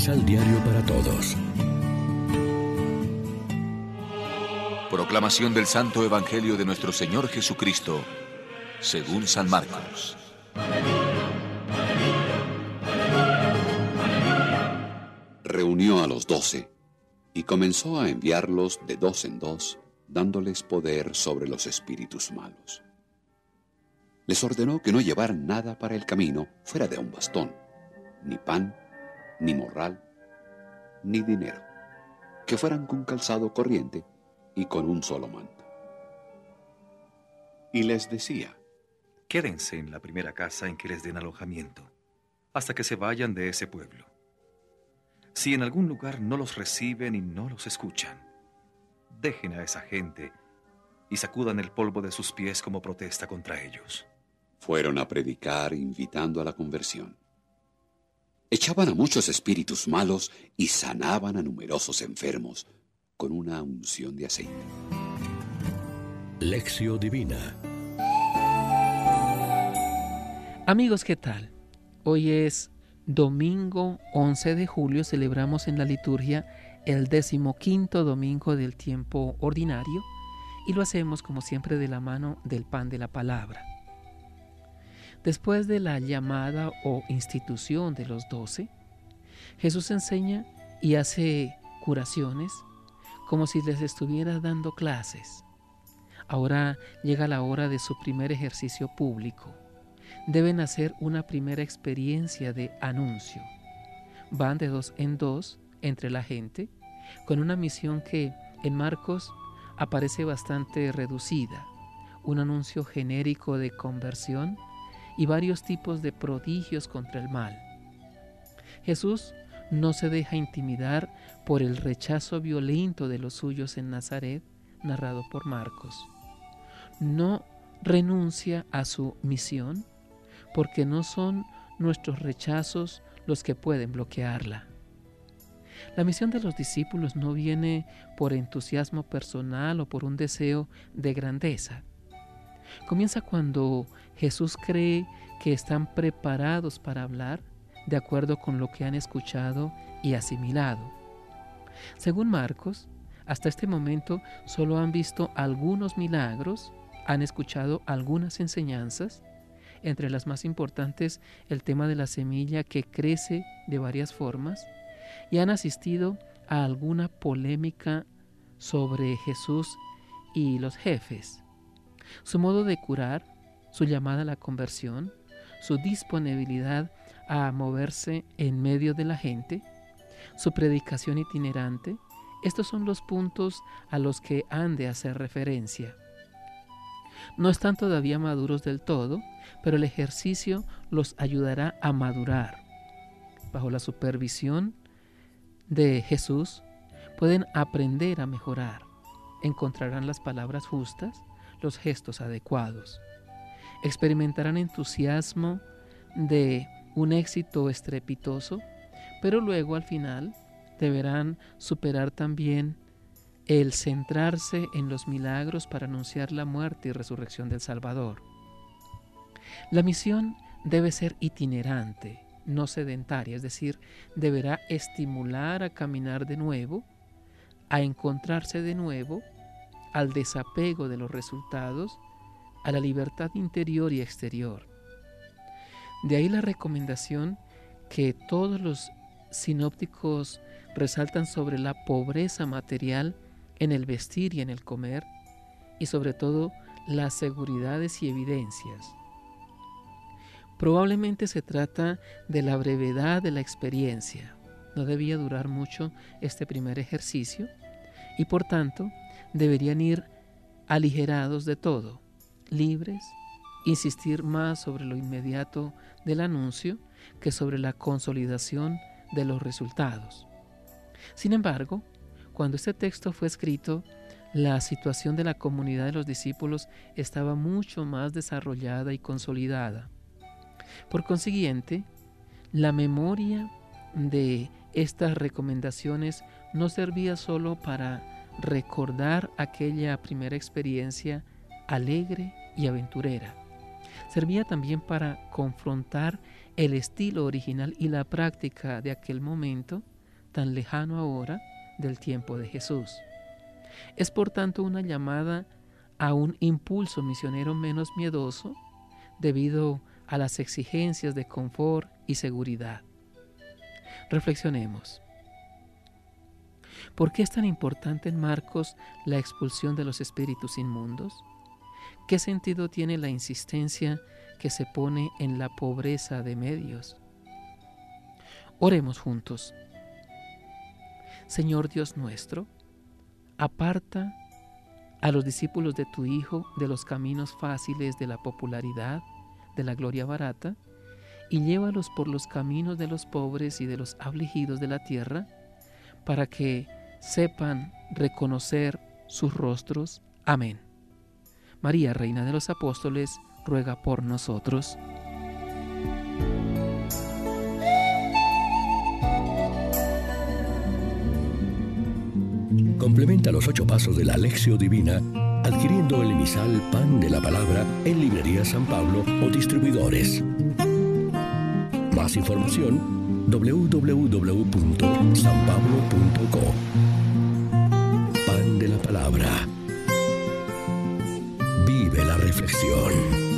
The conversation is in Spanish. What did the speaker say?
Misal Diario para Todos. Proclamación del Santo Evangelio de nuestro Señor Jesucristo, según San Marcos. Reunió a los doce y comenzó a enviarlos de dos en dos, dándoles poder sobre los espíritus malos. Les ordenó que no llevaran nada para el camino fuera de un bastón, ni pan, ni morral, ni dinero, que fueran con calzado corriente y con un solo manto. Y les decía, Quédense en la primera casa en que les den alojamiento, hasta que se vayan de ese pueblo. Si en algún lugar no los reciben y no los escuchan, dejen a esa gente y sacudan el polvo de sus pies como protesta contra ellos. Fueron a predicar invitando a la conversión. Echaban a muchos espíritus malos y sanaban a numerosos enfermos con una unción de aceite. Lección Divina Amigos, ¿qué tal? Hoy es domingo 11 de julio, celebramos en la liturgia el decimoquinto domingo del tiempo ordinario y lo hacemos como siempre de la mano del pan de la palabra. Después de la llamada o institución de los doce, Jesús enseña y hace curaciones como si les estuviera dando clases. Ahora llega la hora de su primer ejercicio público. Deben hacer una primera experiencia de anuncio. Van de dos en dos entre la gente con una misión que en Marcos aparece bastante reducida, un anuncio genérico de conversión y varios tipos de prodigios contra el mal. Jesús no se deja intimidar por el rechazo violento de los suyos en Nazaret, narrado por Marcos. No renuncia a su misión porque no son nuestros rechazos los que pueden bloquearla. La misión de los discípulos no viene por entusiasmo personal o por un deseo de grandeza. Comienza cuando Jesús cree que están preparados para hablar de acuerdo con lo que han escuchado y asimilado. Según Marcos, hasta este momento solo han visto algunos milagros, han escuchado algunas enseñanzas, entre las más importantes el tema de la semilla que crece de varias formas, y han asistido a alguna polémica sobre Jesús y los jefes. Su modo de curar, su llamada a la conversión, su disponibilidad a moverse en medio de la gente, su predicación itinerante, estos son los puntos a los que han de hacer referencia. No están todavía maduros del todo, pero el ejercicio los ayudará a madurar. Bajo la supervisión de Jesús, pueden aprender a mejorar. Encontrarán las palabras justas, los gestos adecuados. Experimentarán entusiasmo de un éxito estrepitoso, pero luego al final deberán superar también el centrarse en los milagros para anunciar la muerte y resurrección del Salvador. La misión debe ser itinerante, no sedentaria, es decir, deberá estimular a caminar de nuevo, a encontrarse de nuevo, al desapego de los resultados, a la libertad interior y exterior. De ahí la recomendación que todos los sinópticos resaltan sobre la pobreza material en el vestir y en el comer, y sobre todo las seguridades y evidencias. Probablemente se trata de la brevedad de la experiencia. No debía durar mucho este primer ejercicio y por tanto deberían ir aligerados de todo, libres, insistir más sobre lo inmediato del anuncio que sobre la consolidación de los resultados. Sin embargo, cuando este texto fue escrito, la situación de la comunidad de los discípulos estaba mucho más desarrollada y consolidada. Por consiguiente, la memoria de estas recomendaciones no servía solo para recordar aquella primera experiencia alegre y aventurera, servía también para confrontar el estilo original y la práctica de aquel momento tan lejano ahora del tiempo de Jesús. Es por tanto una llamada a un impulso misionero menos miedoso debido a las exigencias de confort y seguridad. Reflexionemos. ¿Por qué es tan importante en Marcos la expulsión de los espíritus inmundos? ¿Qué sentido tiene la insistencia que se pone en la pobreza de medios? Oremos juntos. Señor Dios nuestro, aparta a los discípulos de tu Hijo de los caminos fáciles de la popularidad, de la gloria barata, y llévalos por los caminos de los pobres y de los afligidos de la tierra, para que sepan reconocer sus rostros. Amén. María, Reina de los Apóstoles, ruega por nosotros. Complementa los ocho pasos de la Alexio Divina adquiriendo el emisal Pan de la Palabra en Librería San Pablo o distribuidores. Más información www.sanpablo.co. Pan de la palabra. Vive la reflexión.